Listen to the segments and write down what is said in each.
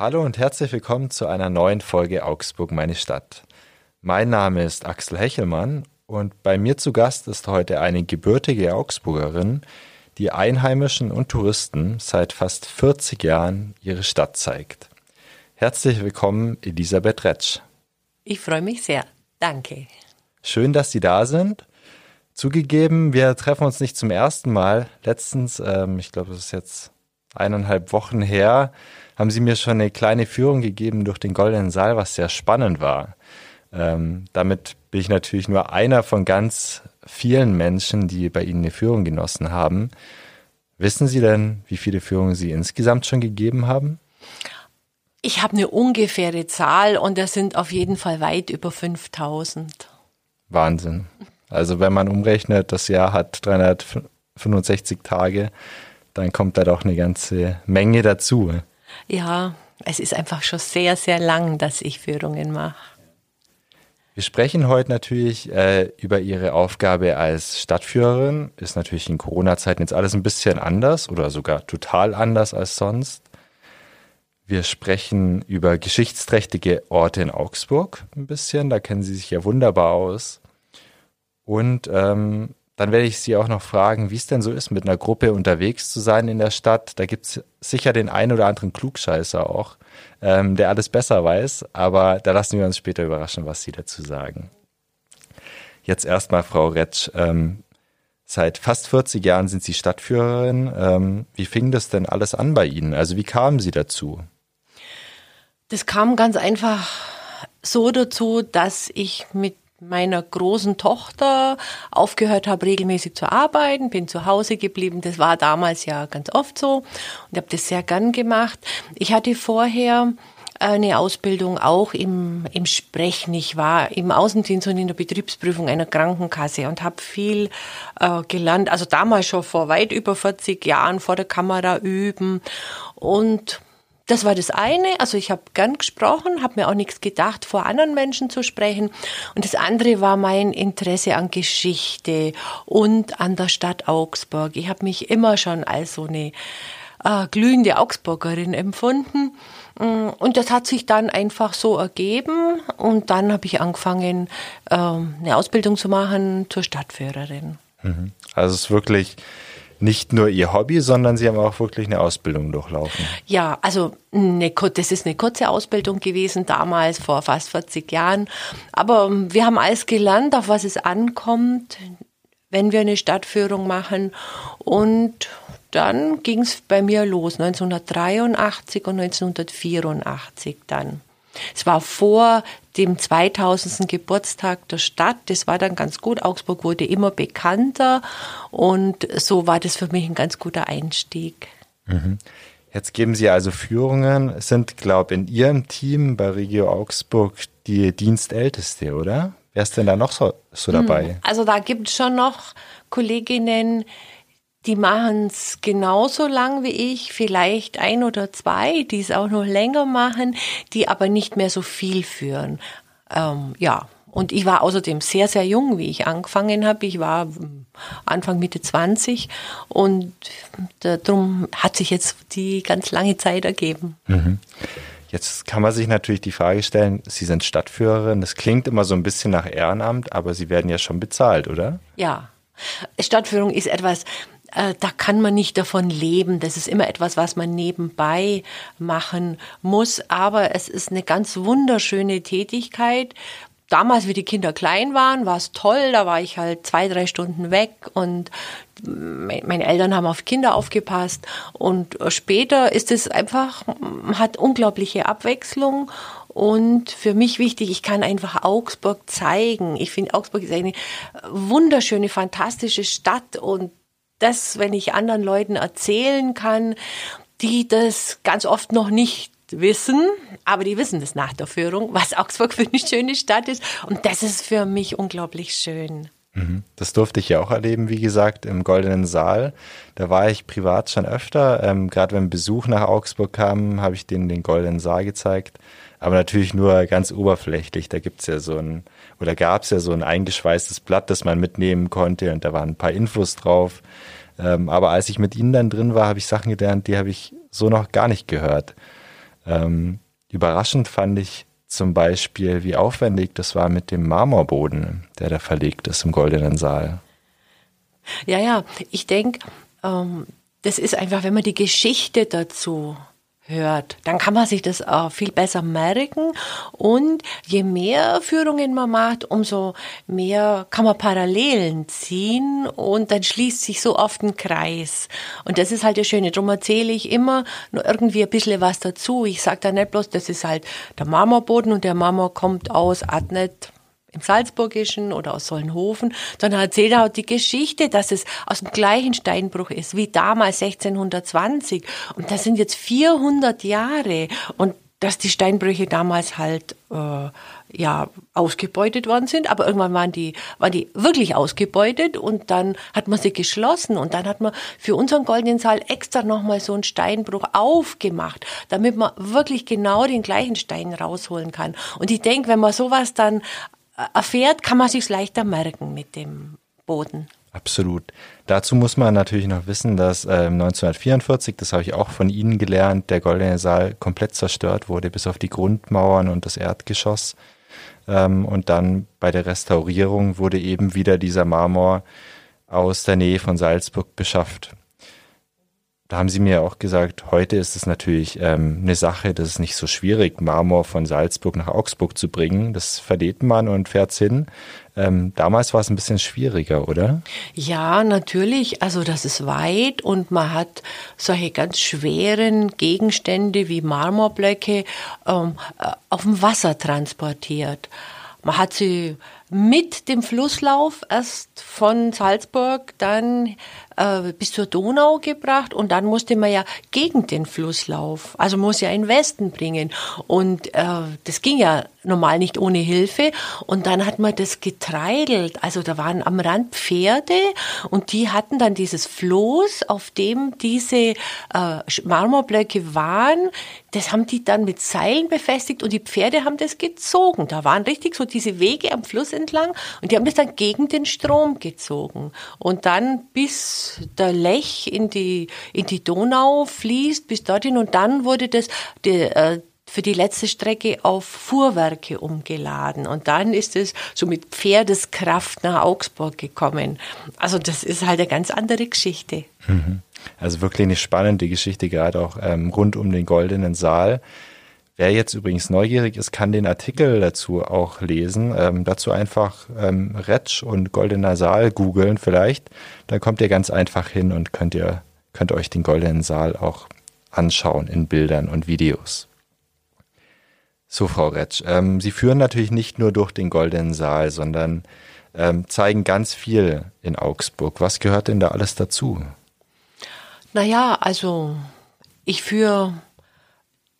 Hallo und herzlich willkommen zu einer neuen Folge Augsburg, meine Stadt. Mein Name ist Axel Hechelmann und bei mir zu Gast ist heute eine gebürtige Augsburgerin, die Einheimischen und Touristen seit fast 40 Jahren ihre Stadt zeigt. Herzlich willkommen, Elisabeth Retsch. Ich freue mich sehr. Danke. Schön, dass Sie da sind. Zugegeben, wir treffen uns nicht zum ersten Mal. Letztens, ähm, ich glaube, es ist jetzt eineinhalb Wochen her, haben Sie mir schon eine kleine Führung gegeben durch den Goldenen Saal, was sehr spannend war. Ähm, damit bin ich natürlich nur einer von ganz vielen Menschen, die bei Ihnen eine Führung genossen haben. Wissen Sie denn, wie viele Führungen Sie insgesamt schon gegeben haben? Ich habe eine ungefähre Zahl und das sind auf jeden Fall weit über 5000. Wahnsinn. Also wenn man umrechnet, das Jahr hat 365 Tage, dann kommt da doch eine ganze Menge dazu. Ja, es ist einfach schon sehr, sehr lang, dass ich Führungen mache. Wir sprechen heute natürlich äh, über Ihre Aufgabe als Stadtführerin. Ist natürlich in Corona-Zeiten jetzt alles ein bisschen anders oder sogar total anders als sonst. Wir sprechen über geschichtsträchtige Orte in Augsburg ein bisschen. Da kennen Sie sich ja wunderbar aus. Und ähm, dann werde ich Sie auch noch fragen, wie es denn so ist, mit einer Gruppe unterwegs zu sein in der Stadt. Da gibt es sicher den einen oder anderen Klugscheißer auch, ähm, der alles besser weiß. Aber da lassen wir uns später überraschen, was Sie dazu sagen. Jetzt erstmal, Frau Retsch. Ähm, seit fast 40 Jahren sind Sie Stadtführerin. Ähm, wie fing das denn alles an bei Ihnen? Also wie kamen Sie dazu? Das kam ganz einfach so dazu, dass ich mit meiner großen Tochter aufgehört habe, regelmäßig zu arbeiten, bin zu Hause geblieben. Das war damals ja ganz oft so und habe das sehr gern gemacht. Ich hatte vorher eine Ausbildung auch im, im Sprechen. Ich war im Außendienst und in der Betriebsprüfung einer Krankenkasse und habe viel äh, gelernt. Also damals schon vor weit über 40 Jahren vor der Kamera üben und das war das eine. Also ich habe gern gesprochen, habe mir auch nichts gedacht, vor anderen Menschen zu sprechen. Und das andere war mein Interesse an Geschichte und an der Stadt Augsburg. Ich habe mich immer schon als so eine äh, glühende Augsburgerin empfunden. Mm, und das hat sich dann einfach so ergeben. Und dann habe ich angefangen, äh, eine Ausbildung zu machen zur Stadtführerin. Mhm. Also es ist wirklich nicht nur ihr Hobby, sondern sie haben auch wirklich eine Ausbildung durchlaufen. Ja, also eine, das ist eine kurze Ausbildung gewesen damals, vor fast 40 Jahren. Aber ähm, wir haben alles gelernt, auf was es ankommt, wenn wir eine Stadtführung machen. Und dann ging es bei mir los, 1983 und 1984 dann. Es war vor dem 2000. Geburtstag der Stadt. Das war dann ganz gut. Augsburg wurde immer bekannter und so war das für mich ein ganz guter Einstieg. Mhm. Jetzt geben Sie also Führungen, sind, glaube ich, in Ihrem Team bei Regio Augsburg die Dienstälteste, oder? Wer ist denn da noch so, so dabei? Hm, also da gibt es schon noch Kolleginnen, die machen es genauso lang wie ich, vielleicht ein oder zwei, die es auch noch länger machen, die aber nicht mehr so viel führen. Ähm, ja, und ich war außerdem sehr, sehr jung, wie ich angefangen habe. Ich war Anfang Mitte 20 und darum hat sich jetzt die ganz lange Zeit ergeben. Mhm. Jetzt kann man sich natürlich die Frage stellen, Sie sind Stadtführerin, das klingt immer so ein bisschen nach Ehrenamt, aber Sie werden ja schon bezahlt, oder? Ja. Stadtführung ist etwas, äh, da kann man nicht davon leben. Das ist immer etwas, was man nebenbei machen muss. Aber es ist eine ganz wunderschöne Tätigkeit. Damals, wie die Kinder klein waren, war es toll. Da war ich halt zwei, drei Stunden weg und meine Eltern haben auf Kinder aufgepasst. Und später ist es einfach, hat unglaubliche Abwechslung und für mich wichtig, ich kann einfach Augsburg zeigen. Ich finde, Augsburg ist eine wunderschöne, fantastische Stadt und das, wenn ich anderen Leuten erzählen kann, die das ganz oft noch nicht wissen, aber die wissen das nach der Führung, was Augsburg für eine schöne Stadt ist. Und das ist für mich unglaublich schön. Mhm. Das durfte ich ja auch erleben, wie gesagt, im Goldenen Saal. Da war ich privat schon öfter. Ähm, Gerade wenn Besuch nach Augsburg kam, habe ich denen den Goldenen Saal gezeigt. Aber natürlich nur ganz oberflächlich. Da gibt's ja so ein, oder gab's ja so ein eingeschweißtes Blatt, das man mitnehmen konnte und da waren ein paar Infos drauf. Ähm, aber als ich mit ihnen dann drin war, habe ich Sachen gelernt, die habe ich so noch gar nicht gehört. Ähm, überraschend fand ich zum Beispiel, wie aufwendig das war mit dem Marmorboden, der da verlegt ist im Goldenen Saal. Ja, ja, ich denke, ähm, das ist einfach, wenn man die Geschichte dazu hört, dann kann man sich das auch viel besser merken und je mehr Führungen man macht, umso mehr kann man Parallelen ziehen und dann schließt sich so oft ein Kreis. Und das ist halt das Schöne. Darum erzähle ich immer nur irgendwie ein bisschen was dazu. Ich sage da nicht bloß, das ist halt der Marmorboden und der Marmor kommt aus Adnet im Salzburgischen oder aus Solnhofen, sondern erzählt auch die Geschichte, dass es aus dem gleichen Steinbruch ist wie damals 1620. Und das sind jetzt 400 Jahre. Und dass die Steinbrüche damals halt äh, ja ausgebeutet worden sind, aber irgendwann waren die waren die wirklich ausgebeutet und dann hat man sie geschlossen und dann hat man für unseren goldenen Saal extra nochmal so einen Steinbruch aufgemacht, damit man wirklich genau den gleichen Stein rausholen kann. Und ich denke, wenn man sowas dann erfährt, kann man sich leichter merken mit dem Boden. Absolut. Dazu muss man natürlich noch wissen, dass äh, 1944, das habe ich auch von Ihnen gelernt, der Goldene Saal komplett zerstört wurde, bis auf die Grundmauern und das Erdgeschoss. Ähm, und dann bei der Restaurierung wurde eben wieder dieser Marmor aus der Nähe von Salzburg beschafft da haben Sie mir auch gesagt, heute ist es natürlich ähm, eine Sache, das ist nicht so schwierig, Marmor von Salzburg nach Augsburg zu bringen. Das verlädt man und fährt hin. Ähm, damals war es ein bisschen schwieriger, oder? Ja, natürlich. Also das ist weit und man hat solche ganz schweren Gegenstände wie Marmorblöcke ähm, äh, auf dem Wasser transportiert. Man hat sie mit dem Flusslauf erst von Salzburg dann äh, bis zur Donau gebracht und dann musste man ja gegen den Flusslauf, also muss ja in Westen bringen. Und äh, das ging ja normal nicht ohne Hilfe und dann hat man das getreidelt, also da waren am Rand Pferde und die hatten dann dieses Floß, auf dem diese äh, Marmorblöcke waren, das haben die dann mit Seilen befestigt und die Pferde haben das gezogen. Da waren richtig so diese Wege am Fluss entlang und die haben das dann gegen den Strom gezogen und dann bis der Lech in die, in die Donau fließt, bis dorthin. Und dann wurde das die, äh, für die letzte Strecke auf Fuhrwerke umgeladen. Und dann ist es so mit Pferdeskraft nach Augsburg gekommen. Also das ist halt eine ganz andere Geschichte. Mhm. Also wirklich eine spannende Geschichte, gerade auch ähm, rund um den Goldenen Saal. Wer jetzt übrigens neugierig ist, kann den Artikel dazu auch lesen. Ähm, dazu einfach ähm, Retsch und Goldener Saal googeln vielleicht. Dann kommt ihr ganz einfach hin und könnt ihr könnt euch den Goldenen Saal auch anschauen in Bildern und Videos. So, Frau Retsch, ähm, Sie führen natürlich nicht nur durch den Goldenen Saal, sondern ähm, zeigen ganz viel in Augsburg. Was gehört denn da alles dazu? Naja, also ich führe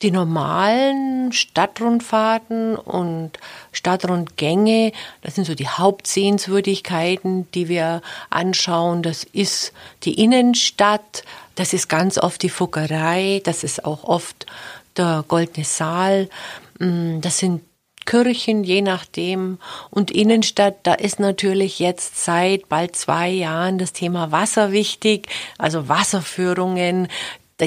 die normalen Stadtrundfahrten und Stadtrundgänge, das sind so die Hauptsehenswürdigkeiten, die wir anschauen. Das ist die Innenstadt, das ist ganz oft die Fuggerei, das ist auch oft der Goldene Saal, das sind Kirchen, je nachdem. Und Innenstadt, da ist natürlich jetzt seit bald zwei Jahren das Thema Wasser wichtig, also Wasserführungen,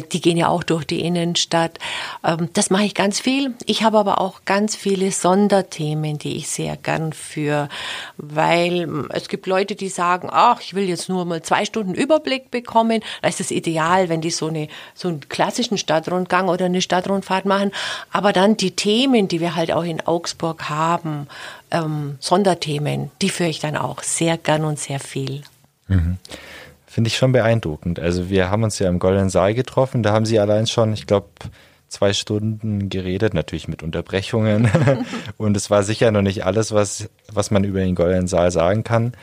die gehen ja auch durch die Innenstadt. Ähm, das mache ich ganz viel. Ich habe aber auch ganz viele Sonderthemen, die ich sehr gern führe, weil ähm, es gibt Leute, die sagen, ach, ich will jetzt nur mal zwei Stunden Überblick bekommen. Da ist es ideal, wenn die so eine so einen klassischen Stadtrundgang oder eine Stadtrundfahrt machen. Aber dann die Themen, die wir halt auch in Augsburg haben, ähm, Sonderthemen, die führe ich dann auch sehr gern und sehr viel. Mhm finde ich schon beeindruckend. Also wir haben uns ja im Goldenen Saal getroffen, da haben sie allein schon, ich glaube, zwei Stunden geredet, natürlich mit Unterbrechungen. Und es war sicher noch nicht alles, was, was man über den Goldenen Saal sagen kann.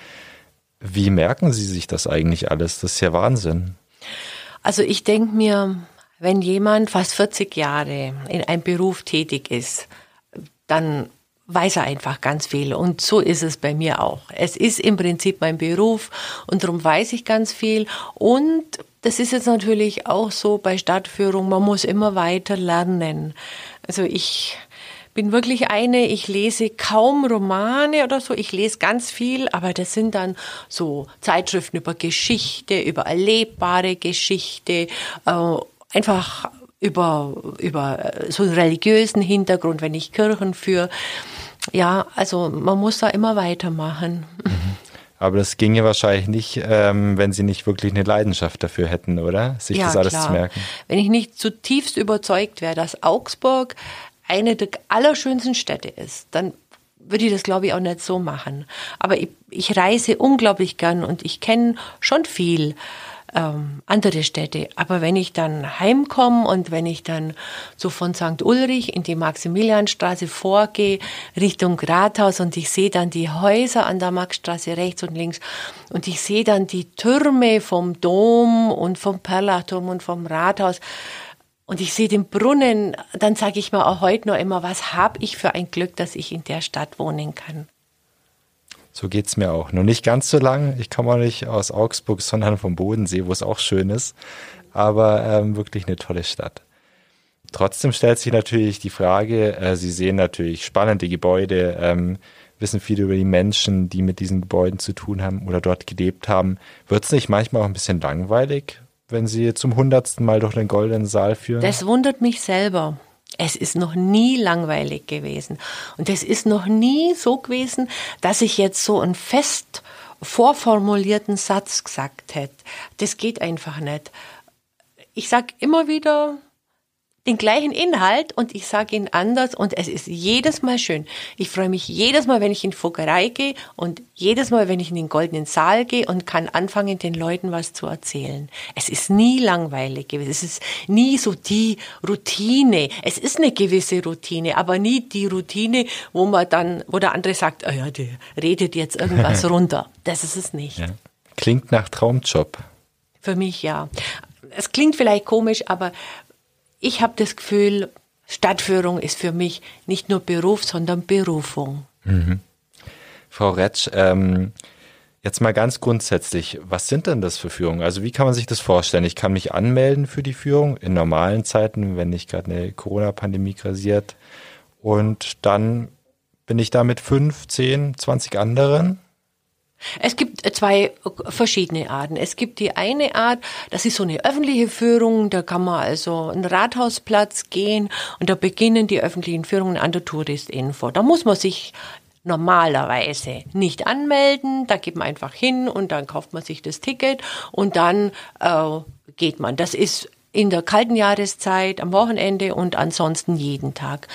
Wie merken Sie sich das eigentlich alles? Das ist ja Wahnsinn. Also ich denke mir, wenn jemand fast 40 Jahre in einem Beruf tätig ist, dann weiß er einfach ganz viel. Und so ist es bei mir auch. Es ist im Prinzip mein Beruf und darum weiß ich ganz viel. Und das ist jetzt natürlich auch so bei Stadtführung, man muss immer weiter lernen. Also ich bin wirklich eine, ich lese kaum Romane oder so, ich lese ganz viel, aber das sind dann so Zeitschriften über Geschichte, über erlebbare Geschichte, äh, einfach über, über so einen religiösen Hintergrund, wenn ich Kirchen führe. Ja, also man muss da immer weitermachen. Mhm. Aber das ginge wahrscheinlich nicht, ähm, wenn Sie nicht wirklich eine Leidenschaft dafür hätten, oder? Sich ja, das alles klar. zu merken. Wenn ich nicht zutiefst überzeugt wäre, dass Augsburg eine der allerschönsten Städte ist, dann würde ich das, glaube ich, auch nicht so machen. Aber ich, ich reise unglaublich gern und ich kenne schon viel ähm, andere Städte. Aber wenn ich dann heimkomme und wenn ich dann so von St. Ulrich in die Maximilianstraße vorgehe, Richtung Rathaus und ich sehe dann die Häuser an der Maxstraße rechts und links und ich sehe dann die Türme vom Dom und vom Perlachturm und vom Rathaus, und ich sehe den Brunnen, dann sage ich mir auch heute noch immer, was habe ich für ein Glück, dass ich in der Stadt wohnen kann. So geht es mir auch. Nur nicht ganz so lang. Ich komme auch nicht aus Augsburg, sondern vom Bodensee, wo es auch schön ist. Aber ähm, wirklich eine tolle Stadt. Trotzdem stellt sich natürlich die Frage, äh, Sie sehen natürlich spannende Gebäude, ähm, wissen viel über die Menschen, die mit diesen Gebäuden zu tun haben oder dort gelebt haben. Wird es nicht manchmal auch ein bisschen langweilig, wenn Sie zum hundertsten Mal durch den goldenen Saal führen? Das wundert mich selber. Es ist noch nie langweilig gewesen. Und es ist noch nie so gewesen, dass ich jetzt so einen fest vorformulierten Satz gesagt hätte. Das geht einfach nicht. Ich sage immer wieder, den gleichen Inhalt und ich sage ihn anders und es ist jedes Mal schön. Ich freue mich jedes Mal, wenn ich in die Fuggerei gehe und jedes Mal, wenn ich in den goldenen Saal gehe und kann anfangen, den Leuten was zu erzählen. Es ist nie langweilig gewesen. Es ist nie so die Routine. Es ist eine gewisse Routine, aber nie die Routine, wo man dann, wo der andere sagt, oh ja, der redet jetzt irgendwas runter. Das ist es nicht. Ja. Klingt nach Traumjob. Für mich ja. Es klingt vielleicht komisch, aber ich habe das Gefühl, Stadtführung ist für mich nicht nur Beruf, sondern Berufung. Mhm. Frau Retsch, ähm, jetzt mal ganz grundsätzlich, was sind denn das für Führungen? Also wie kann man sich das vorstellen? Ich kann mich anmelden für die Führung in normalen Zeiten, wenn nicht gerade eine Corona-Pandemie grasiert. Und dann bin ich da mit fünf, zehn, zwanzig anderen es gibt zwei verschiedene Arten. Es gibt die eine Art, das ist so eine öffentliche Führung, da kann man also einen Rathausplatz gehen und da beginnen die öffentlichen Führungen an der Touristinfo. Da muss man sich normalerweise nicht anmelden, da geht man einfach hin und dann kauft man sich das Ticket und dann äh, geht man. Das ist in der kalten Jahreszeit, am Wochenende und ansonsten jeden Tag.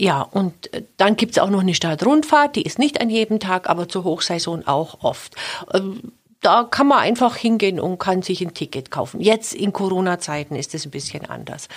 Ja, und äh, dann gibt's auch noch eine Stadtrundfahrt, die ist nicht an jedem Tag, aber zur Hochsaison auch oft. Ähm, da kann man einfach hingehen und kann sich ein Ticket kaufen. Jetzt in Corona-Zeiten ist es ein bisschen anders.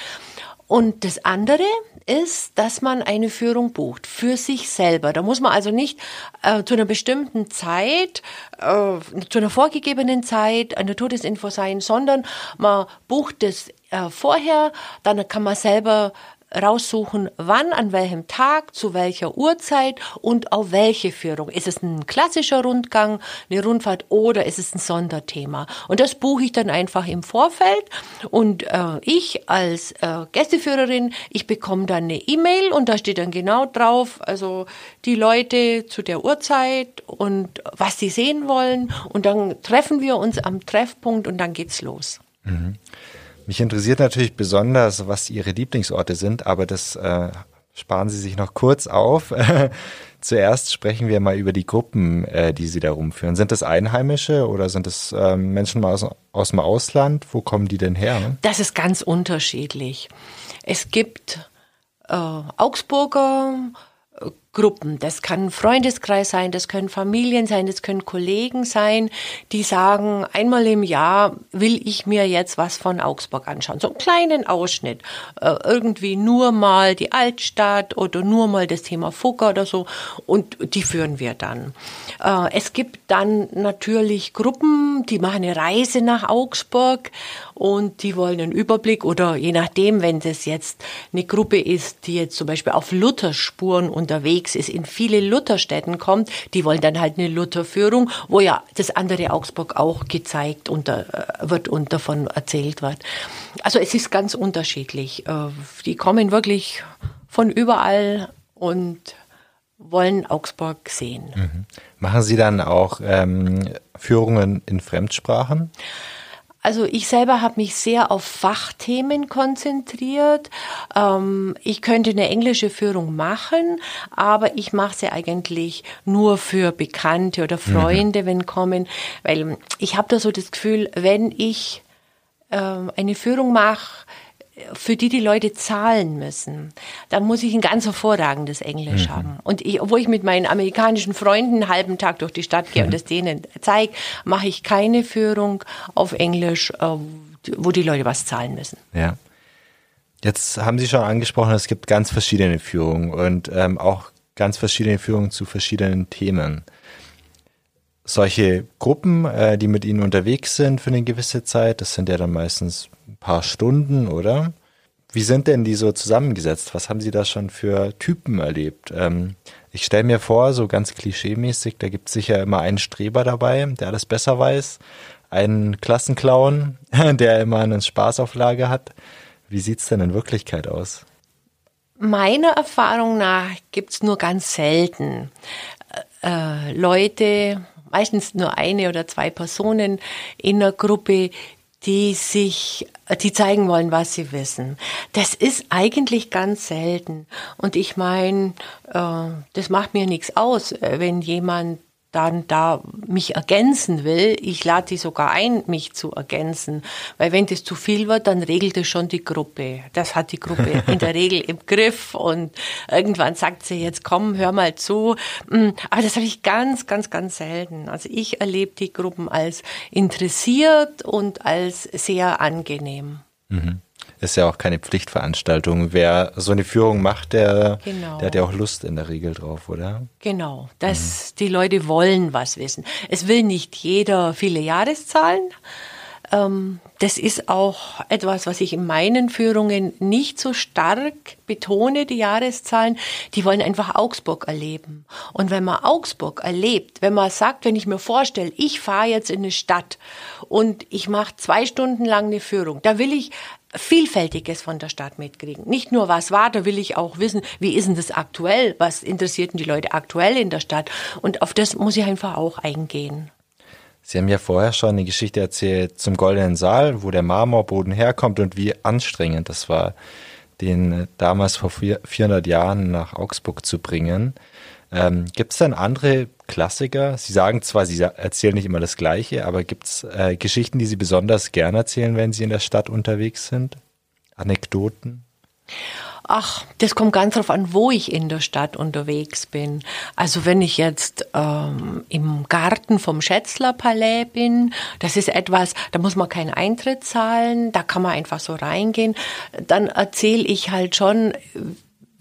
Und das andere ist, dass man eine Führung bucht für sich selber. Da muss man also nicht äh, zu einer bestimmten Zeit, äh, zu einer vorgegebenen Zeit an der Todesinfo sein, sondern man bucht es äh, vorher, dann kann man selber raussuchen, wann, an welchem Tag, zu welcher Uhrzeit und auf welche Führung. Ist es ein klassischer Rundgang, eine Rundfahrt oder ist es ein Sonderthema? Und das buche ich dann einfach im Vorfeld und äh, ich als äh, Gästeführerin, ich bekomme dann eine E-Mail und da steht dann genau drauf, also die Leute zu der Uhrzeit und was sie sehen wollen und dann treffen wir uns am Treffpunkt und dann geht's los. Mhm. Mich interessiert natürlich besonders, was Ihre Lieblingsorte sind, aber das äh, sparen Sie sich noch kurz auf. Zuerst sprechen wir mal über die Gruppen, äh, die Sie da rumführen. Sind das Einheimische oder sind das äh, Menschen aus, aus dem Ausland? Wo kommen die denn her? Das ist ganz unterschiedlich. Es gibt äh, Augsburger, Gruppen. Das kann ein Freundeskreis sein, das können Familien sein, das können Kollegen sein, die sagen, einmal im Jahr will ich mir jetzt was von Augsburg anschauen. So einen kleinen Ausschnitt. Äh, irgendwie nur mal die Altstadt oder nur mal das Thema Fugger oder so. Und die führen wir dann. Äh, es gibt dann natürlich Gruppen, die machen eine Reise nach Augsburg und die wollen einen Überblick oder je nachdem, wenn das jetzt eine Gruppe ist, die jetzt zum Beispiel auf Lutherspuren unterwegs ist, in viele Lutherstädten kommt, die wollen dann halt eine Lutherführung, wo ja das andere Augsburg auch gezeigt und äh, wird und davon erzählt wird. Also es ist ganz unterschiedlich. Äh, die kommen wirklich von überall und wollen Augsburg sehen. Mhm. Machen Sie dann auch ähm, Führungen in Fremdsprachen? Also ich selber habe mich sehr auf Fachthemen konzentriert. Ähm, ich könnte eine englische Führung machen, aber ich mache sie eigentlich nur für Bekannte oder Freunde, mhm. wenn kommen, weil ich habe da so das Gefühl, wenn ich ähm, eine Führung mache, für die die Leute zahlen müssen, dann muss ich ein ganz hervorragendes Englisch mhm. haben. Und ich, obwohl ich mit meinen amerikanischen Freunden einen halben Tag durch die Stadt gehe mhm. und es denen zeige, mache ich keine Führung auf Englisch, äh, wo die Leute was zahlen müssen. Ja. Jetzt haben Sie schon angesprochen, es gibt ganz verschiedene Führungen und ähm, auch ganz verschiedene Führungen zu verschiedenen Themen. Solche Gruppen, äh, die mit Ihnen unterwegs sind für eine gewisse Zeit, das sind ja dann meistens paar Stunden, oder? Wie sind denn die so zusammengesetzt? Was haben Sie da schon für Typen erlebt? Ähm, ich stelle mir vor, so ganz klischeemäßig, da gibt es sicher immer einen Streber dabei, der alles besser weiß, einen Klassenclown, der immer einen Spaß auf Lage hat. Wie sieht es denn in Wirklichkeit aus? Meiner Erfahrung nach gibt es nur ganz selten äh, Leute, meistens nur eine oder zwei Personen in einer Gruppe, die sich, die zeigen wollen, was sie wissen. Das ist eigentlich ganz selten. Und ich meine, äh, das macht mir nichts aus, äh, wenn jemand dann da mich ergänzen will, ich lade sie sogar ein, mich zu ergänzen. Weil wenn das zu viel wird, dann regelt es schon die Gruppe. Das hat die Gruppe in der Regel im Griff und irgendwann sagt sie jetzt, komm, hör mal zu. Mm, aber das habe ich ganz, ganz, ganz selten. Also ich erlebe die Gruppen als interessiert und als sehr angenehm. Mhm ist ja auch keine Pflichtveranstaltung. Wer so eine Führung macht, der, genau. der hat ja auch Lust in der Regel drauf, oder? Genau, dass mhm. die Leute wollen was wissen. Es will nicht jeder viele Jahreszahlen. Ähm, das ist auch etwas, was ich in meinen Führungen nicht so stark betone, die Jahreszahlen. Die wollen einfach Augsburg erleben. Und wenn man Augsburg erlebt, wenn man sagt, wenn ich mir vorstelle, ich fahre jetzt in eine Stadt und ich mache zwei Stunden lang eine Führung, da will ich Vielfältiges von der Stadt mitkriegen. Nicht nur was war, da will ich auch wissen, wie ist denn das aktuell? Was interessierten die Leute aktuell in der Stadt? Und auf das muss ich einfach auch eingehen. Sie haben ja vorher schon eine Geschichte erzählt zum Goldenen Saal, wo der Marmorboden herkommt und wie anstrengend das war, den damals vor 400 Jahren nach Augsburg zu bringen. Ähm, gibt es denn andere Klassiker? Sie sagen zwar, Sie erzählen nicht immer das Gleiche, aber gibt es äh, Geschichten, die Sie besonders gern erzählen, wenn Sie in der Stadt unterwegs sind? Anekdoten? Ach, das kommt ganz darauf an, wo ich in der Stadt unterwegs bin. Also wenn ich jetzt ähm, im Garten vom Schätzler Palais bin, das ist etwas, da muss man keinen Eintritt zahlen, da kann man einfach so reingehen. Dann erzähle ich halt schon,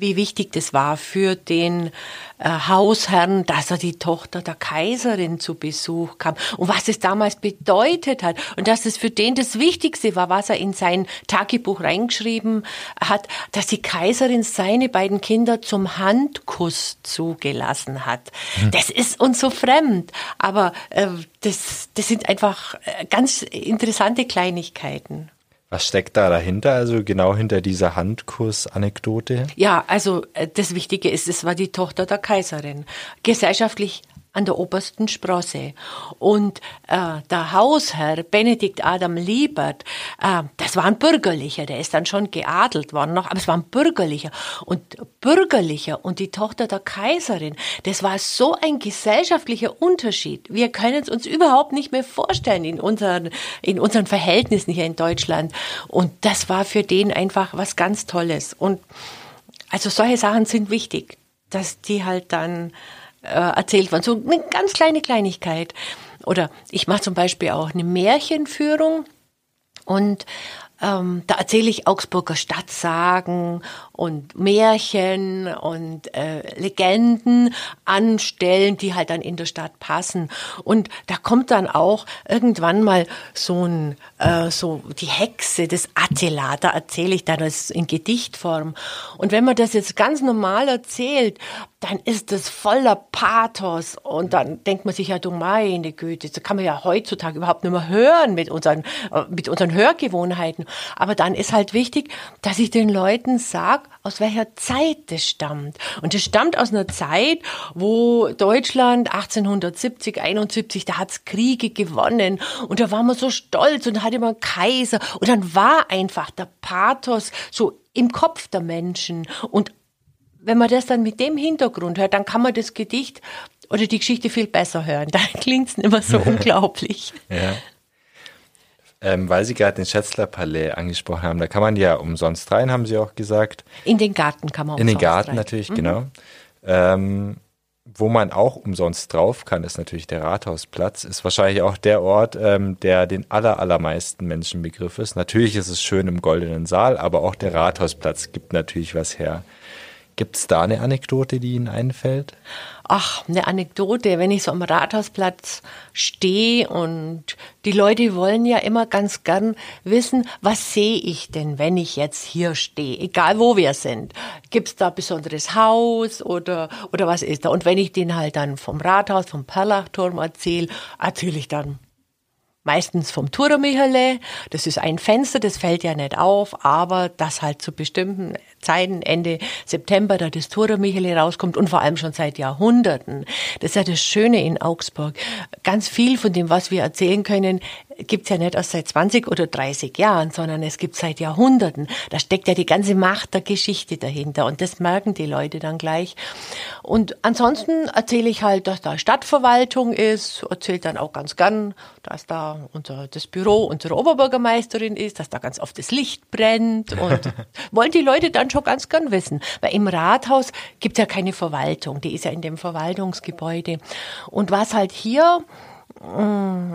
wie wichtig das war für den äh, Hausherrn, dass er die Tochter der Kaiserin zu Besuch kam und was es damals bedeutet hat und dass es für den das Wichtigste war, was er in sein Tagebuch reingeschrieben hat, dass die Kaiserin seine beiden Kinder zum Handkuss zugelassen hat. Hm. Das ist uns so fremd, aber äh, das, das sind einfach äh, ganz interessante Kleinigkeiten. Was steckt da dahinter, also genau hinter dieser Handkuss-Anekdote? Ja, also äh, das Wichtige ist, es war die Tochter der Kaiserin. Gesellschaftlich an der obersten Sprosse. Und äh, der Hausherr Benedikt Adam Liebert, äh, das war ein Bürgerlicher, der ist dann schon geadelt worden noch, aber es war ein Bürgerlicher. Und Bürgerlicher und die Tochter der Kaiserin, das war so ein gesellschaftlicher Unterschied. Wir können es uns überhaupt nicht mehr vorstellen in unseren, in unseren Verhältnissen hier in Deutschland. Und das war für den einfach was ganz Tolles. Und also solche Sachen sind wichtig, dass die halt dann äh, erzählt worden. So eine ganz kleine Kleinigkeit. Oder ich mache zum Beispiel auch eine Märchenführung und ähm, da erzähle ich Augsburger Stadtsagen und Märchen und äh, Legenden anstellen, die halt dann in der Stadt passen. Und da kommt dann auch irgendwann mal so ein, äh, so die Hexe des Attila, da erzähle ich dann das in Gedichtform. Und wenn man das jetzt ganz normal erzählt, dann ist das voller Pathos und dann denkt man sich ja, du meine Güte, das kann man ja heutzutage überhaupt nicht mehr hören mit unseren, äh, mit unseren Hörgewohnheiten. Aber dann ist halt wichtig, dass ich den Leuten sag, aus welcher Zeit das stammt. Und das stammt aus einer Zeit, wo Deutschland 1870, 71, da hat's Kriege gewonnen und da war man so stolz und da hatte man Kaiser und dann war einfach der Pathos so im Kopf der Menschen und wenn man das dann mit dem Hintergrund hört, dann kann man das Gedicht oder die Geschichte viel besser hören. Da klingt es nicht mehr so unglaublich. Ja. Ähm, weil Sie gerade den Schätzler-Palais angesprochen haben, da kann man ja umsonst rein, haben Sie auch gesagt. In den Garten kann man umsonst In den Garten rein. natürlich, mhm. genau. Ähm, wo man auch umsonst drauf kann, ist natürlich der Rathausplatz. Ist wahrscheinlich auch der Ort, ähm, der den aller, allermeisten Menschen Begriff ist. Natürlich ist es schön im Goldenen Saal, aber auch der Rathausplatz gibt natürlich was her. Gibt es da eine Anekdote, die Ihnen einfällt? Ach, eine Anekdote, wenn ich so am Rathausplatz stehe und die Leute wollen ja immer ganz gern wissen, was sehe ich denn, wenn ich jetzt hier stehe, egal wo wir sind. Gibt es da ein besonderes Haus oder, oder was ist da? Und wenn ich den halt dann vom Rathaus, vom Perlachturm erzähle, erzähle ich dann meistens vom Turmichele. Das ist ein Fenster, das fällt ja nicht auf, aber das halt zu bestimmten Zeiten, Ende September, da das Turmichele rauskommt und vor allem schon seit Jahrhunderten. Das ist ja das Schöne in Augsburg. Ganz viel von dem, was wir erzählen können, gibt's ja nicht erst seit 20 oder 30 Jahren, sondern es gibt seit Jahrhunderten. Da steckt ja die ganze Macht der Geschichte dahinter und das merken die Leute dann gleich. Und ansonsten erzähle ich halt, dass da Stadtverwaltung ist, erzählt dann auch ganz gern, dass da unser, das Büro unserer Oberbürgermeisterin ist, dass da ganz oft das Licht brennt und wollen die Leute dann schon ganz gern wissen. Weil im Rathaus gibt's ja keine Verwaltung, die ist ja in dem Verwaltungsgebäude. Und was halt hier mm,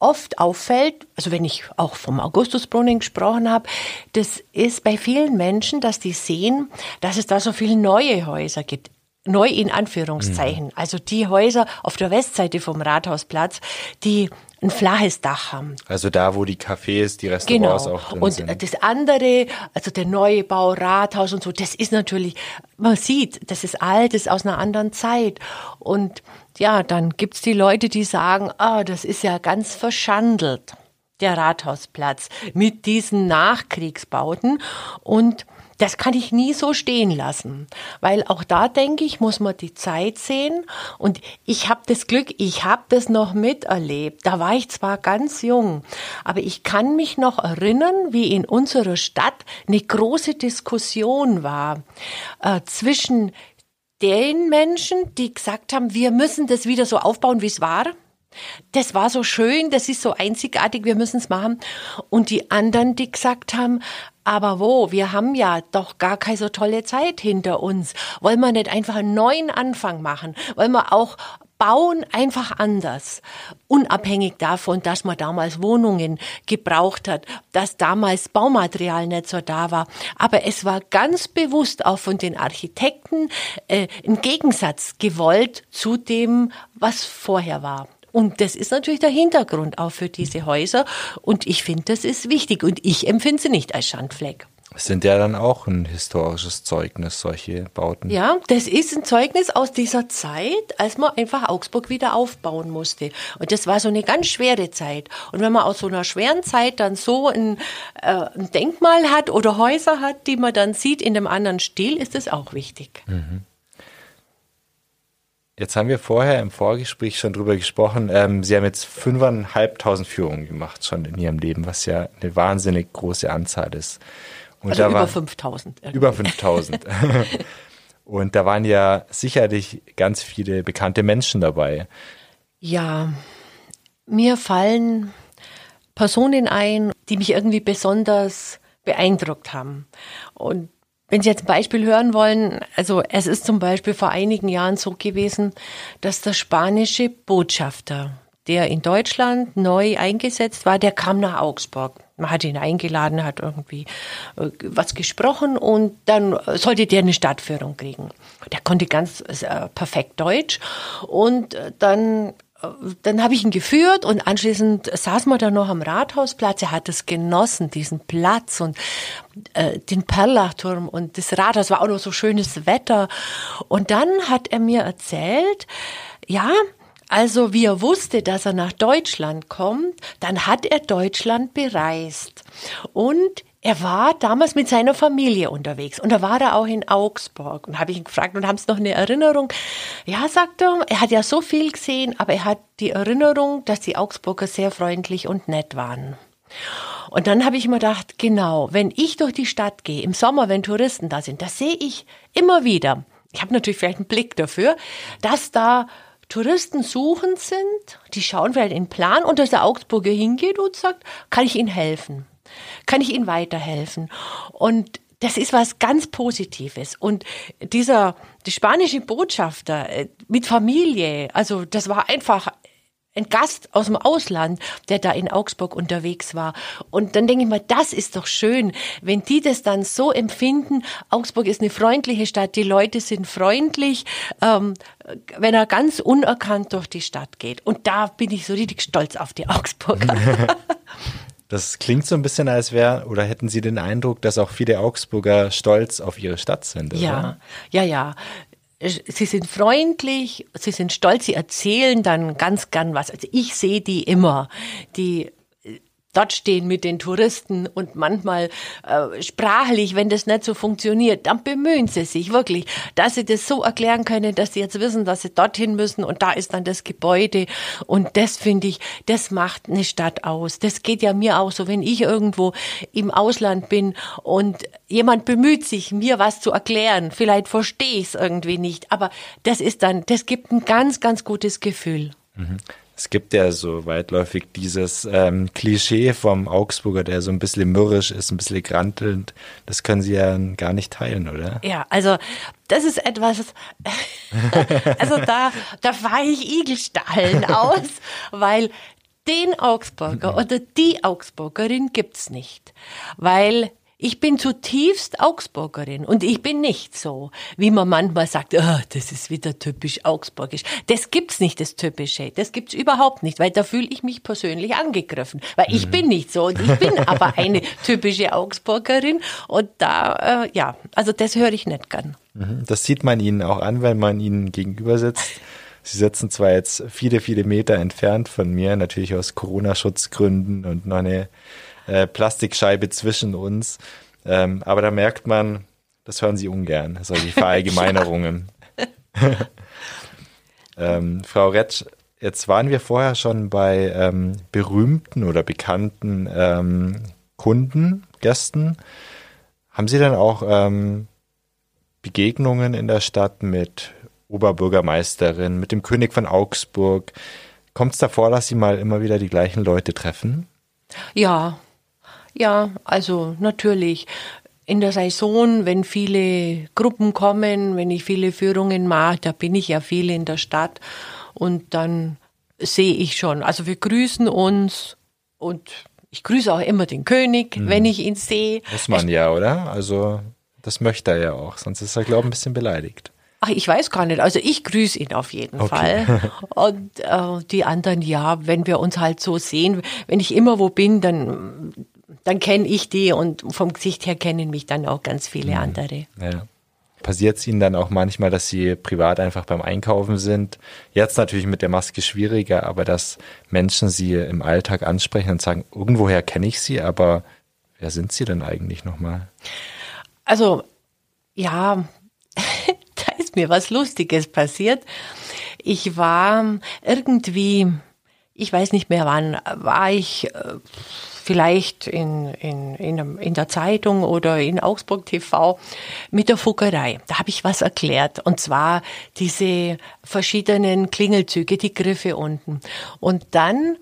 oft auffällt, also wenn ich auch vom Augustusbrunnen gesprochen habe, das ist bei vielen Menschen, dass die sehen, dass es da so viele neue Häuser gibt. Neu in Anführungszeichen. Mhm. Also die Häuser auf der Westseite vom Rathausplatz, die ein flaches Dach haben. Also da, wo die Cafés, die Restaurants genau. auch drin und sind. Und das andere, also der Neubau, Rathaus und so, das ist natürlich, man sieht, das ist alt, das ist aus einer anderen Zeit. Und ja, dann gibt's die Leute, die sagen, ah, das ist ja ganz verschandelt, der Rathausplatz, mit diesen Nachkriegsbauten. Und das kann ich nie so stehen lassen, weil auch da denke ich, muss man die Zeit sehen und ich habe das Glück, ich habe das noch miterlebt. Da war ich zwar ganz jung, aber ich kann mich noch erinnern, wie in unserer Stadt eine große Diskussion war äh, zwischen den Menschen, die gesagt haben, wir müssen das wieder so aufbauen, wie es war. Das war so schön, das ist so einzigartig, wir müssen es machen. Und die anderen, die gesagt haben, aber wo? Wir haben ja doch gar keine so tolle Zeit hinter uns. Wollen wir nicht einfach einen neuen Anfang machen? Wollen wir auch bauen einfach anders. Unabhängig davon, dass man damals Wohnungen gebraucht hat, dass damals Baumaterial nicht so da war. Aber es war ganz bewusst auch von den Architekten äh, ein Gegensatz gewollt zu dem, was vorher war. Und das ist natürlich der Hintergrund auch für diese Häuser. Und ich finde, das ist wichtig. Und ich empfinde sie nicht als Schandfleck. Sind ja dann auch ein historisches Zeugnis, solche Bauten. Ja, das ist ein Zeugnis aus dieser Zeit, als man einfach Augsburg wieder aufbauen musste. Und das war so eine ganz schwere Zeit. Und wenn man aus so einer schweren Zeit dann so ein, äh, ein Denkmal hat oder Häuser hat, die man dann sieht in einem anderen Stil, ist das auch wichtig. Mhm. Jetzt haben wir vorher im Vorgespräch schon drüber gesprochen. Ähm, Sie haben jetzt fünfeinhalbtausend Führungen gemacht schon in Ihrem Leben, was ja eine wahnsinnig große Anzahl ist. Und also über 5000. Über 5000. Und da waren ja sicherlich ganz viele bekannte Menschen dabei. Ja, mir fallen Personen ein, die mich irgendwie besonders beeindruckt haben. Und wenn Sie jetzt ein Beispiel hören wollen, also es ist zum Beispiel vor einigen Jahren so gewesen, dass der spanische Botschafter, der in Deutschland neu eingesetzt war, der kam nach Augsburg. Man hat ihn eingeladen, hat irgendwie äh, was gesprochen und dann sollte der eine Stadtführung kriegen. Der konnte ganz äh, perfekt Deutsch und äh, dann dann habe ich ihn geführt und anschließend saß man da noch am Rathausplatz. Er hat es genossen, diesen Platz und äh, den Perlachturm und das Rathaus war auch noch so schönes Wetter. Und dann hat er mir erzählt, ja, Also wie er wusste, dass er nach Deutschland kommt, dann hat er Deutschland bereist. Und er war damals mit seiner Familie unterwegs und da war er auch in Augsburg und habe ich ihn gefragt und haben Sie noch eine Erinnerung? Ja, sagt er, er hat ja so viel gesehen, aber er hat die Erinnerung, dass die Augsburger sehr freundlich und nett waren. Und dann habe ich mir gedacht, genau, wenn ich durch die Stadt gehe, im Sommer, wenn Touristen da sind, das sehe ich immer wieder. Ich habe natürlich vielleicht einen Blick dafür, dass da Touristen suchend sind, die schauen vielleicht in den Plan und dass der Augsburger hingeht und sagt, kann ich Ihnen helfen? Kann ich Ihnen weiterhelfen? Und das ist was ganz Positives. Und dieser, die spanische Botschafter äh, mit Familie, also das war einfach ein Gast aus dem Ausland, der da in Augsburg unterwegs war. Und dann denke ich mal, das ist doch schön, wenn die das dann so empfinden. Augsburg ist eine freundliche Stadt, die Leute sind freundlich, ähm, wenn er ganz unerkannt durch die Stadt geht. Und da bin ich so richtig stolz auf die Augsburger. Das klingt so ein bisschen, als wäre, oder hätten Sie den Eindruck, dass auch viele Augsburger stolz auf ihre Stadt sind, oder? Ja, ja, ja sie sind freundlich, sie sind stolz, sie erzählen dann ganz gern was. Also ich sehe die immer, die dort stehen mit den Touristen und manchmal äh, sprachlich, wenn das nicht so funktioniert, dann bemühen sie sich wirklich, dass sie das so erklären können, dass sie jetzt wissen, dass sie dorthin müssen und da ist dann das Gebäude und das finde ich, das macht eine Stadt aus. Das geht ja mir auch so, wenn ich irgendwo im Ausland bin und jemand bemüht sich, mir was zu erklären, vielleicht verstehe ich es irgendwie nicht, aber das ist dann, das gibt ein ganz, ganz gutes Gefühl. Es gibt ja so weitläufig dieses ähm, Klischee vom Augsburger, der so ein bisschen mürrisch ist, ein bisschen grantelnd. Das können Sie ja gar nicht teilen, oder? Ja, also das ist etwas, also da, da fahre ich Igelstahlen aus, weil den Augsburger oder die Augsburgerin gibt's nicht, weil ich bin zutiefst Augsburgerin und ich bin nicht so, wie man manchmal sagt, oh, das ist wieder typisch augsburgisch. Das gibt's nicht, das Typische. Das gibt's überhaupt nicht, weil da fühle ich mich persönlich angegriffen, weil ich mhm. bin nicht so und ich bin aber eine typische Augsburgerin und da, äh, ja, also das höre ich nicht gern. Mhm. Das sieht man Ihnen auch an, wenn man Ihnen gegenüber sitzt. Sie sitzen zwar jetzt viele, viele Meter entfernt von mir, natürlich aus Corona-Schutzgründen und noch eine äh, Plastikscheibe zwischen uns. Ähm, aber da merkt man, das hören sie ungern, solche Verallgemeinerungen. ähm, Frau Retsch, jetzt waren wir vorher schon bei ähm, berühmten oder bekannten ähm, Kunden, Gästen. Haben Sie denn auch ähm, Begegnungen in der Stadt mit Oberbürgermeisterin, mit dem König von Augsburg? Kommt es da vor, dass Sie mal immer wieder die gleichen Leute treffen? Ja, ja, also natürlich. In der Saison, wenn viele Gruppen kommen, wenn ich viele Führungen mache, da bin ich ja viel in der Stadt und dann sehe ich schon. Also wir grüßen uns und ich grüße auch immer den König, mhm. wenn ich ihn sehe. Muss man ja, oder? Also das möchte er ja auch, sonst ist er, glaube ich, ein bisschen beleidigt. Ach, ich weiß gar nicht. Also ich grüße ihn auf jeden okay. Fall. Und äh, die anderen, ja, wenn wir uns halt so sehen, wenn ich immer wo bin, dann dann kenne ich die und vom Gesicht her kennen mich dann auch ganz viele mhm. andere. Ja. Passiert es Ihnen dann auch manchmal, dass Sie privat einfach beim Einkaufen sind? Jetzt natürlich mit der Maske schwieriger, aber dass Menschen Sie im Alltag ansprechen und sagen, irgendwoher kenne ich Sie, aber wer sind Sie denn eigentlich nochmal? Also, ja, da ist mir was Lustiges passiert. Ich war irgendwie, ich weiß nicht mehr wann, war ich äh, vielleicht in, in, in, in der Zeitung oder in Augsburg TV mit der Fuggerei. Da habe ich was erklärt. Und zwar diese verschiedenen Klingelzüge, die Griffe unten. Und dann,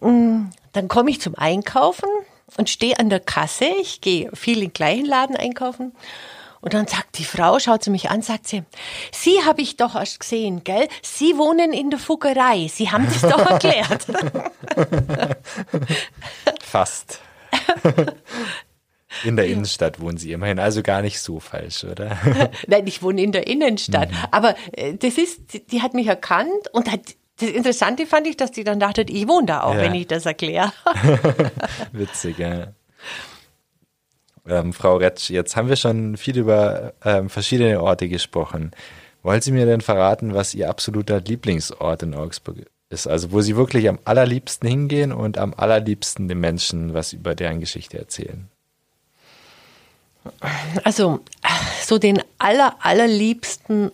mm, dann komme ich zum Einkaufen und stehe an der Kasse. Ich gehe viel in gleichen Laden einkaufen. Und dann sagt die Frau, schaut sie mich an, sagt sie, Sie habe ich doch erst gesehen, gell? Sie wohnen in der Fuggerei. Sie haben das doch erklärt. Fast. In der Innenstadt wohnen Sie immerhin, also gar nicht so falsch, oder? Nein, ich wohne in der Innenstadt. Mhm. Aber äh, das ist, die hat mich erkannt und hat, das Interessante fand ich, dass die dann dachte, ich wohne da auch, ja. wenn ich das erkläre. Witzig, ja. Ähm, Frau Retsch, jetzt haben wir schon viel über ähm, verschiedene Orte gesprochen. Wollen Sie mir denn verraten, was Ihr absoluter Lieblingsort in Augsburg ist? Also wo Sie wirklich am allerliebsten hingehen und am allerliebsten den Menschen was über deren Geschichte erzählen? Also so den aller, allerliebsten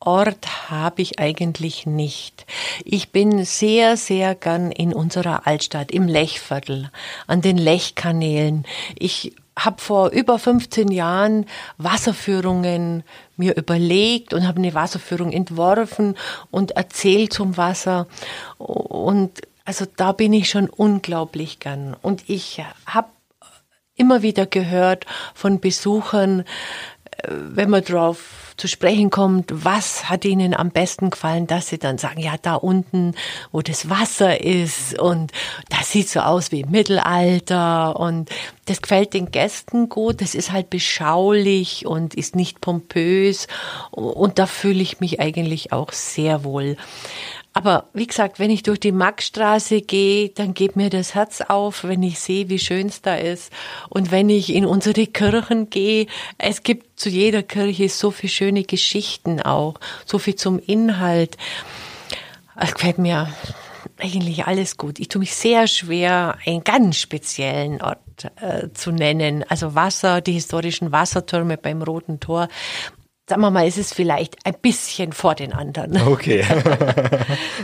Ort habe ich eigentlich nicht. Ich bin sehr, sehr gern in unserer Altstadt, im Lechviertel, an den Lechkanälen. Ich habe vor über 15 Jahren Wasserführungen mir überlegt und habe eine Wasserführung entworfen und erzählt zum Wasser. Und also da bin ich schon unglaublich gern. Und ich habe immer wieder gehört von Besuchern, wenn man drauf zu sprechen kommt, was hat ihnen am besten gefallen, dass sie dann sagen, ja, da unten, wo das Wasser ist und das sieht so aus wie im Mittelalter und das gefällt den Gästen gut, das ist halt beschaulich und ist nicht pompös und da fühle ich mich eigentlich auch sehr wohl. Aber wie gesagt, wenn ich durch die Maxstraße gehe, dann geht mir das Herz auf, wenn ich sehe, wie schön es da ist. Und wenn ich in unsere Kirchen gehe, es gibt zu jeder Kirche so viele schöne Geschichten auch, so viel zum Inhalt. Es gefällt mir eigentlich alles gut. Ich tue mich sehr schwer, einen ganz speziellen Ort äh, zu nennen. Also Wasser, die historischen Wassertürme beim Roten Tor sagen wir mal, ist es vielleicht ein bisschen vor den anderen. Okay.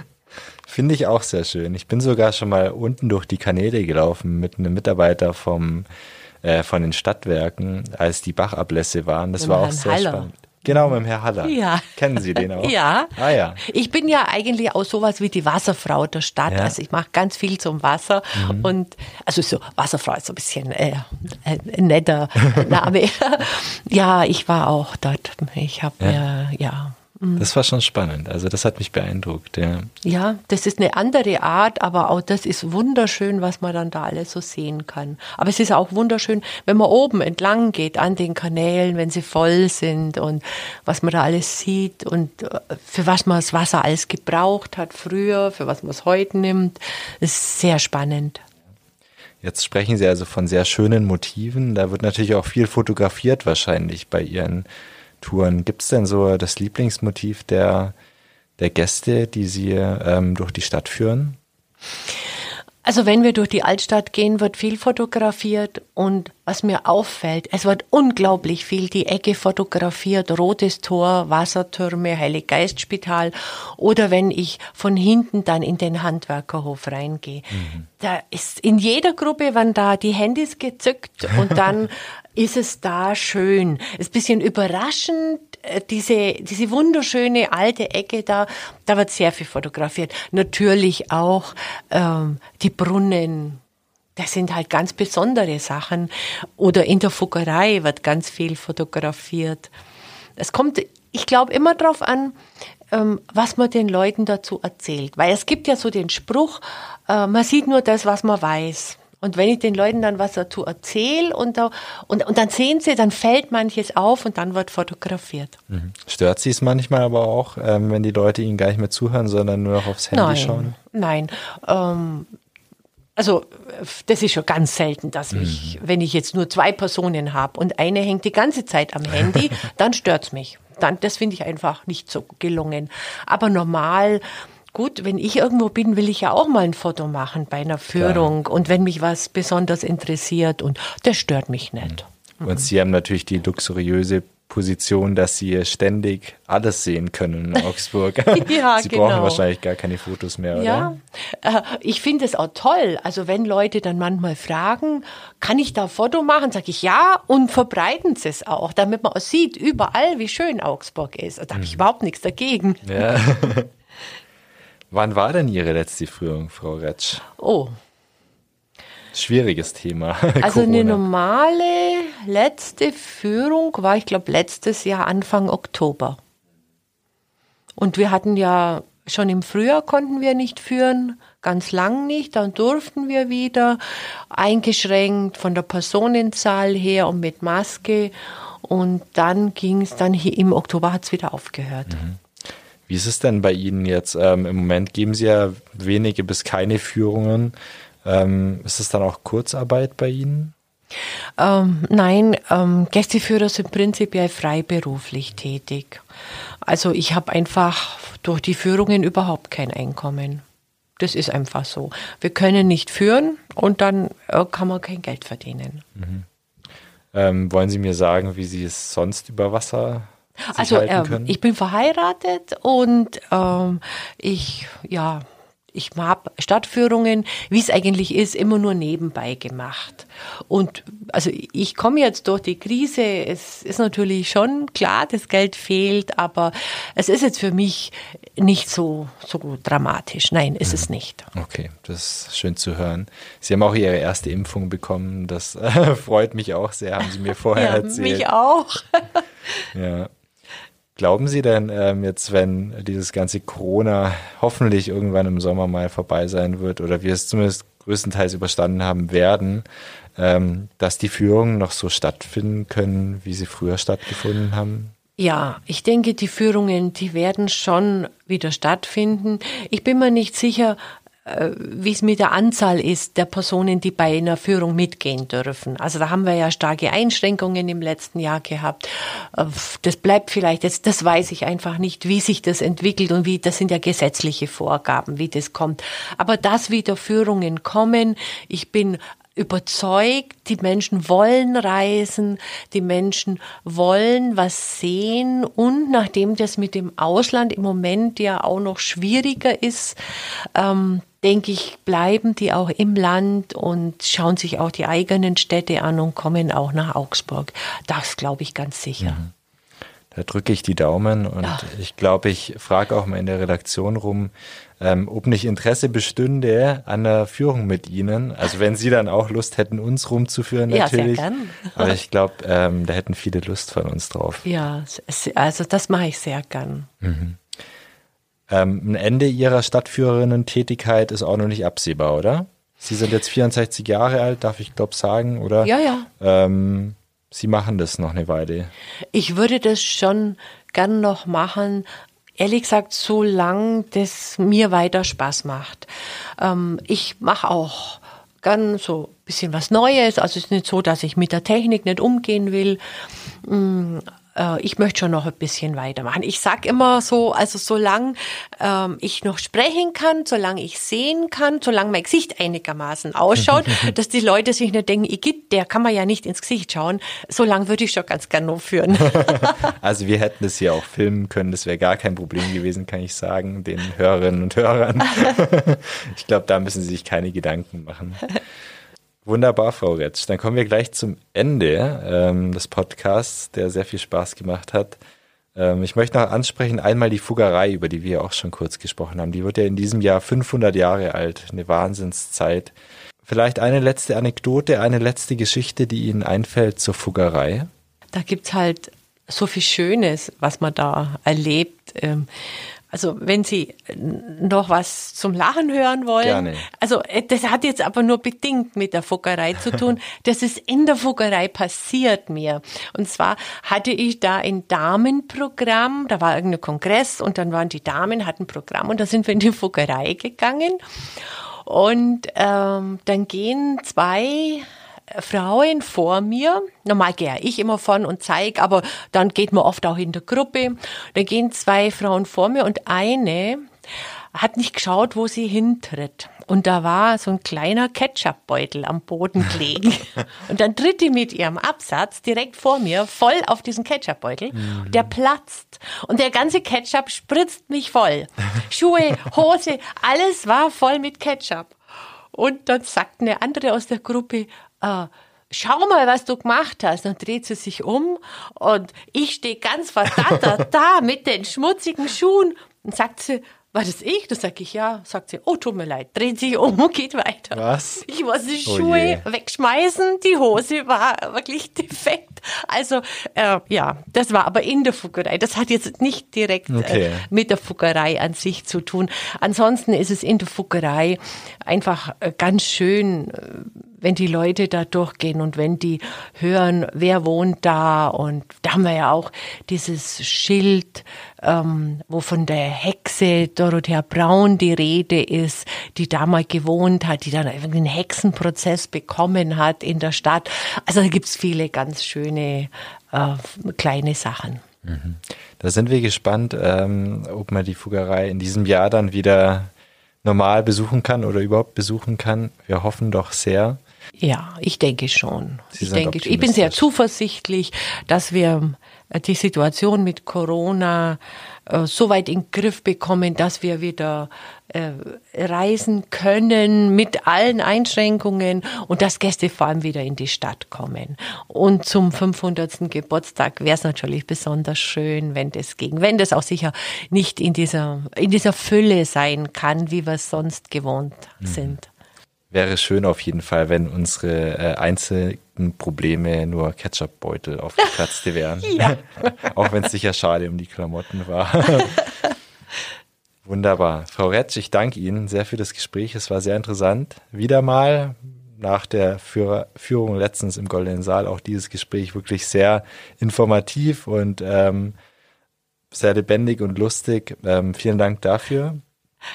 Finde ich auch sehr schön. Ich bin sogar schon mal unten durch die Kanäle gelaufen mit einem Mitarbeiter vom, äh, von den Stadtwerken, als die Bachablässe waren. Das war auch sehr Haller. spannend. Genau, mit dem Herr Haller. Ja. Kennen Sie den auch? Ja. Ah, ja. Ich bin ja eigentlich auch sowas wie die Wasserfrau der Stadt. Ja. Also ich mache ganz viel zum Wasser. Mhm. Und also so, Wasserfrau ist so ein bisschen äh, ein netter Name. ja, ich war auch dort. Ich habe ja. Äh, ja. Das war schon spannend. Also das hat mich beeindruckt. Ja. ja, das ist eine andere Art, aber auch das ist wunderschön, was man dann da alles so sehen kann. Aber es ist auch wunderschön, wenn man oben entlang geht an den Kanälen, wenn sie voll sind und was man da alles sieht und äh, für was man das Wasser alles gebraucht hat früher, für was man es heute nimmt. Das ist sehr spannend. Jetzt sprechen Sie also von sehr schönen Motiven. Da wird natürlich auch viel fotografiert wahrscheinlich bei Ihren Touren. Gibt es denn so das Lieblingsmotiv der, der Gäste, die Sie ähm, durch die Stadt führen? Also wenn wir durch die Altstadt gehen, wird viel fotografiert und was mir auffällt, es wird unglaublich viel die Ecke fotografiert, Rotes Tor, Wassertürme, Heiliggeistspital oder wenn ich von hinten dann in den Handwerkerhof reingehe. Mhm. Da ist in jeder Gruppe werden da die Handys gezückt und dann ist es da schön. Ist ein bisschen überraschend, diese, diese wunderschöne alte Ecke da, da wird sehr viel fotografiert. Natürlich auch ähm, die Brunnen, das sind halt ganz besondere Sachen. Oder in der Fuggerei wird ganz viel fotografiert. Es kommt, ich glaube, immer darauf an, ähm, was man den Leuten dazu erzählt. Weil es gibt ja so den Spruch, äh, man sieht nur das, was man weiß. Und wenn ich den Leuten dann was dazu erzähle und, da, und, und dann sehen sie, dann fällt manches auf und dann wird fotografiert. Mhm. Stört sie es manchmal aber auch, ähm, wenn die Leute ihnen gar nicht mehr zuhören, sondern nur noch aufs Handy nein, schauen? Nein. Ähm, also das ist schon ganz selten, dass mich, mhm. wenn ich jetzt nur zwei Personen habe und eine hängt die ganze Zeit am Handy, dann stört's mich. Dann, das finde ich einfach nicht so gelungen. Aber normal Gut, wenn ich irgendwo bin, will ich ja auch mal ein Foto machen bei einer Führung Klar. und wenn mich was besonders interessiert und das stört mich nicht. Mhm. Und Sie haben natürlich die luxuriöse Position, dass Sie ständig alles sehen können in Augsburg. ja, Sie genau. brauchen wahrscheinlich gar keine Fotos mehr, oder? Ja, äh, ich finde es auch toll. Also wenn Leute dann manchmal fragen, kann ich da ein Foto machen, sage ich ja und verbreiten Sie es auch, damit man auch sieht überall, wie schön Augsburg ist. Da habe ich mhm. überhaupt nichts dagegen. Ja. Wann war denn Ihre letzte Führung, Frau Retsch? Oh. Schwieriges Thema. Also eine normale letzte Führung war, ich glaube, letztes Jahr Anfang Oktober. Und wir hatten ja schon im Frühjahr konnten wir nicht führen, ganz lang nicht, dann durften wir wieder, eingeschränkt von der Personenzahl her und mit Maske. Und dann ging es dann hier im Oktober hat es wieder aufgehört. Mhm. Wie ist es denn bei Ihnen jetzt? Ähm, Im Moment geben Sie ja wenige bis keine Führungen. Ähm, ist es dann auch Kurzarbeit bei Ihnen? Ähm, nein, ähm, Gästeführer sind prinzipiell freiberuflich tätig. Also ich habe einfach durch die Führungen überhaupt kein Einkommen. Das ist einfach so. Wir können nicht führen und dann äh, kann man kein Geld verdienen. Mhm. Ähm, wollen Sie mir sagen, wie Sie es sonst über Wasser also ähm, ich bin verheiratet und ähm, ich ja ich habe Stadtführungen, wie es eigentlich ist, immer nur nebenbei gemacht. Und also ich komme jetzt durch die Krise. Es ist natürlich schon klar, das Geld fehlt, aber es ist jetzt für mich nicht so, so dramatisch. Nein, ist mhm. es nicht. Okay, das ist schön zu hören. Sie haben auch Ihre erste Impfung bekommen. Das freut mich auch sehr, haben Sie mir vorher ja, erzählt. Mich auch. ja. Glauben Sie denn ähm, jetzt, wenn dieses ganze Corona hoffentlich irgendwann im Sommer mal vorbei sein wird oder wir es zumindest größtenteils überstanden haben werden, ähm, dass die Führungen noch so stattfinden können, wie sie früher stattgefunden haben? Ja, ich denke, die Führungen, die werden schon wieder stattfinden. Ich bin mir nicht sicher, wie es mit der Anzahl ist der Personen, die bei einer Führung mitgehen dürfen. Also da haben wir ja starke Einschränkungen im letzten Jahr gehabt. Äh, das bleibt vielleicht jetzt, das weiß ich einfach nicht, wie sich das entwickelt und wie, das sind ja gesetzliche Vorgaben, wie das kommt. Aber dass wieder Führungen kommen, ich bin überzeugt, die Menschen wollen reisen, die Menschen wollen was sehen und nachdem das mit dem Ausland im Moment ja auch noch schwieriger ist, ähm, denke ich, bleiben die auch im Land und schauen sich auch die eigenen Städte an und kommen auch nach Augsburg. Das glaube ich ganz sicher. Mhm. Da drücke ich die Daumen und ja. ich glaube, ich frage auch mal in der Redaktion rum, ähm, ob nicht Interesse bestünde an der Führung mit Ihnen. Also wenn Sie dann auch Lust hätten, uns rumzuführen natürlich. Ja, sehr gern. Aber ich glaube, ähm, da hätten viele Lust von uns drauf. Ja, also das mache ich sehr gern. Mhm. Ähm, ein Ende Ihrer Stadtführerinnen-Tätigkeit ist auch noch nicht absehbar, oder? Sie sind jetzt 64 Jahre alt, darf ich glaube sagen, oder? Ja, ja. Ähm, Sie machen das noch eine Weile. Ich würde das schon gern noch machen, ehrlich gesagt, solange das mir weiter Spaß macht. Ähm, ich mache auch gern so ein bisschen was Neues. Also es ist nicht so, dass ich mit der Technik nicht umgehen will. Äh, ich möchte schon noch ein bisschen weitermachen. Ich sag immer so, also solange ähm, ich noch sprechen kann, solange ich sehen kann, solange mein Gesicht einigermaßen ausschaut, dass die Leute sich nicht denken, Igitt, der kann man ja nicht ins Gesicht schauen, solange würde ich schon ganz gerne noch führen. also wir hätten es hier auch filmen können, das wäre gar kein Problem gewesen, kann ich sagen, den Hörerinnen und Hörern. ich glaube, da müssen sie sich keine Gedanken machen. Wunderbar, Frau Retsch. Dann kommen wir gleich zum Ende ähm, des Podcasts, der sehr viel Spaß gemacht hat. Ähm, ich möchte noch ansprechen, einmal die Fuggerei, über die wir auch schon kurz gesprochen haben. Die wird ja in diesem Jahr 500 Jahre alt, eine Wahnsinnszeit. Vielleicht eine letzte Anekdote, eine letzte Geschichte, die Ihnen einfällt zur Fuggerei? Da gibt's halt so viel Schönes, was man da erlebt. Ähm, also wenn Sie noch was zum Lachen hören wollen. Gerne. Also äh, das hat jetzt aber nur bedingt mit der Fuggerei zu tun. Das ist in der Fuggerei passiert mir. Und zwar hatte ich da ein Damenprogramm, da war irgendein Kongress und dann waren die Damen, hatten ein Programm und da sind wir in die Fuggerei gegangen. Und ähm, dann gehen zwei Frauen vor mir. Normal gehe ich immer vorn und zeige, aber dann geht man oft auch in der Gruppe. Da gehen zwei Frauen vor mir und eine hat nicht geschaut, wo sie hintritt. Und da war so ein kleiner Ketchupbeutel am Boden gelegen. und dann tritt die mit ihrem Absatz direkt vor mir voll auf diesen Ketchupbeutel. Mhm. Der platzt. Und der ganze Ketchup spritzt mich voll. Schuhe, Hose, alles war voll mit Ketchup. Und dann sagt eine andere aus der Gruppe, äh, schau mal, was du gemacht hast. Dann dreht sie sich um und ich stehe ganz verdattert da mit den schmutzigen Schuhen und sagt sie, war das ich? Da sag ich ja. Sagt sie, oh, tut mir leid. Dreht sich um und geht weiter. Was? Ich muss die oh Schuhe oh wegschmeißen. Die Hose war wirklich defekt. Also, äh, ja, das war aber in der Fuggerei. Das hat jetzt nicht direkt äh, okay. äh, mit der Fuggerei an sich zu tun. Ansonsten ist es in der Fuggerei einfach äh, ganz schön, äh, wenn die Leute da durchgehen und wenn die hören, wer wohnt da und da haben wir ja auch dieses Schild, ähm, wo von der Hexe Dorothea Braun die Rede ist, die da mal gewohnt hat, die dann einen Hexenprozess bekommen hat in der Stadt. Also da gibt's viele ganz schöne äh, kleine Sachen. Mhm. Da sind wir gespannt, ähm, ob man die Fuggerei in diesem Jahr dann wieder normal besuchen kann oder überhaupt besuchen kann. Wir hoffen doch sehr. Ja, ich denke schon. Sie ich denke, ich bin sehr zuversichtlich, dass wir äh, die Situation mit Corona äh, so weit in den Griff bekommen, dass wir wieder äh, reisen können mit allen Einschränkungen und dass Gäste vor allem wieder in die Stadt kommen. Und zum 500. Geburtstag wäre es natürlich besonders schön, wenn das ging. Wenn das auch sicher nicht in dieser, in dieser Fülle sein kann, wie wir es sonst gewohnt mhm. sind wäre schön auf jeden Fall, wenn unsere äh, einzigen Probleme nur Ketchupbeutel aufgeplatzte wären. ja. Auch wenn es sicher schade um die Klamotten war. Wunderbar. Frau Retsch, ich danke Ihnen sehr für das Gespräch. Es war sehr interessant. Wieder mal nach der Führer, Führung letztens im Goldenen Saal auch dieses Gespräch wirklich sehr informativ und ähm, sehr lebendig und lustig. Ähm, vielen Dank dafür.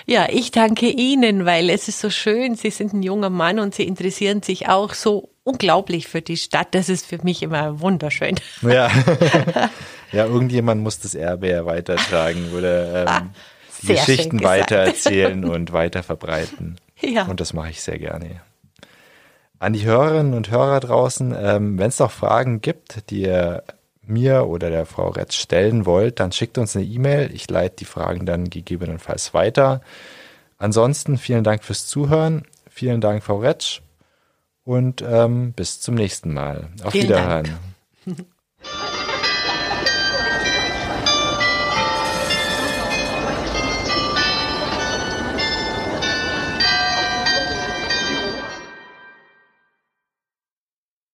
Ja, ich danke Ihnen, weil es ist so schön. Sie sind ein junger Mann und Sie interessieren sich auch so unglaublich für die Stadt. Das ist für mich immer wunderschön. Ja, ja irgendjemand muss das Erbe ja weitertragen oder ähm, die Geschichten weitererzählen und weiter verbreiten. Ja. Und das mache ich sehr gerne. An die Hörerinnen und Hörer draußen, ähm, wenn es noch Fragen gibt, die ihr mir oder der Frau Retz stellen wollt, dann schickt uns eine E-Mail. Ich leite die Fragen dann gegebenenfalls weiter. Ansonsten vielen Dank fürs Zuhören. Vielen Dank, Frau Retsch. Und ähm, bis zum nächsten Mal. Auf vielen Wiederhören. Dank.